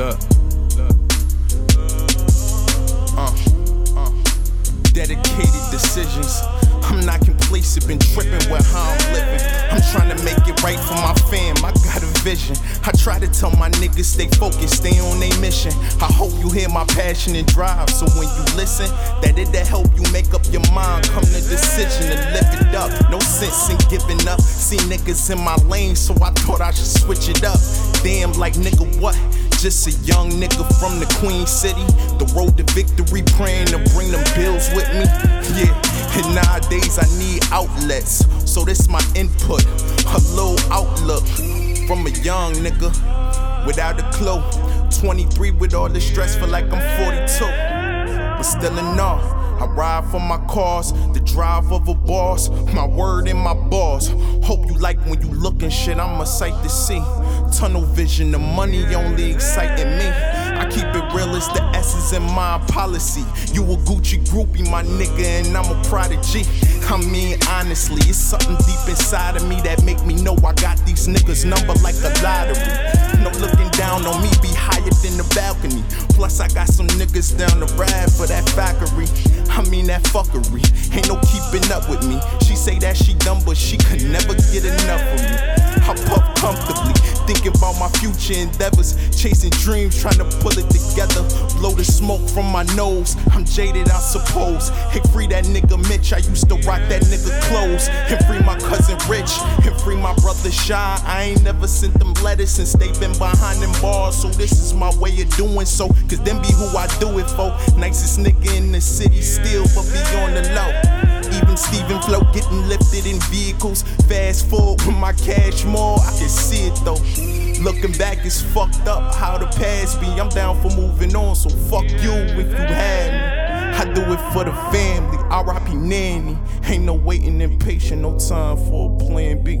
Look. Uh, uh, dedicated decisions. I'm not complacent, been tripping where how I'm living. I'm trying to make it right for my fam. I got a vision. I try to tell my niggas stay focused, stay on their mission. I hope you hear my passion and drive. So when you listen, that it'll help you make up your mind. Come to decision and live it up. No sense in giving up. See niggas in my lane, so I thought I should switch it up. Damn, like nigga, what? Just a young nigga from the Queen City. The road to victory, praying to bring them bills with me. Yeah, and nowadays I need outlets. So this my input, a little outlook from a young nigga without a clue. 23 with all the stress, feel like I'm 42. But still enough. I ride for my cause, the drive of a boss, my word and my boss. Hope you like when you look and shit, I'm a sight to see. Tunnel vision, the money only exciting me. I keep it real, it's the essence in my policy. You a Gucci groupie, my nigga, and I'm a prodigy. I mean, honestly, it's something deep inside of me that make me know I got these niggas number like a lottery. No looking down on me, be higher than the balcony. Plus, I got some niggas down the ride for that factory. I mean that fuckery. Ain't no keeping up with me. She say that she done, but she could never thinking about my future endeavors, chasing dreams, trying to pull it together. Blow the smoke from my nose. I'm jaded, I suppose. Hey, free that nigga Mitch. I used to rock that nigga clothes. And free my cousin Rich. And free my brother Shy. I ain't never sent them letters since they been behind them bars. So this is my way of doing so. Cause them be who I do it for. Nicest nigga in the city still, but be on the low. Steven Flow getting lifted in vehicles. Fast forward with my cash more, I can see it though. Looking back, it's fucked up how the past be. I'm down for moving on, so fuck you if you had me. I do it for the family. R.I.P. Nanny. Ain't no waiting impatient, no time for a plan B.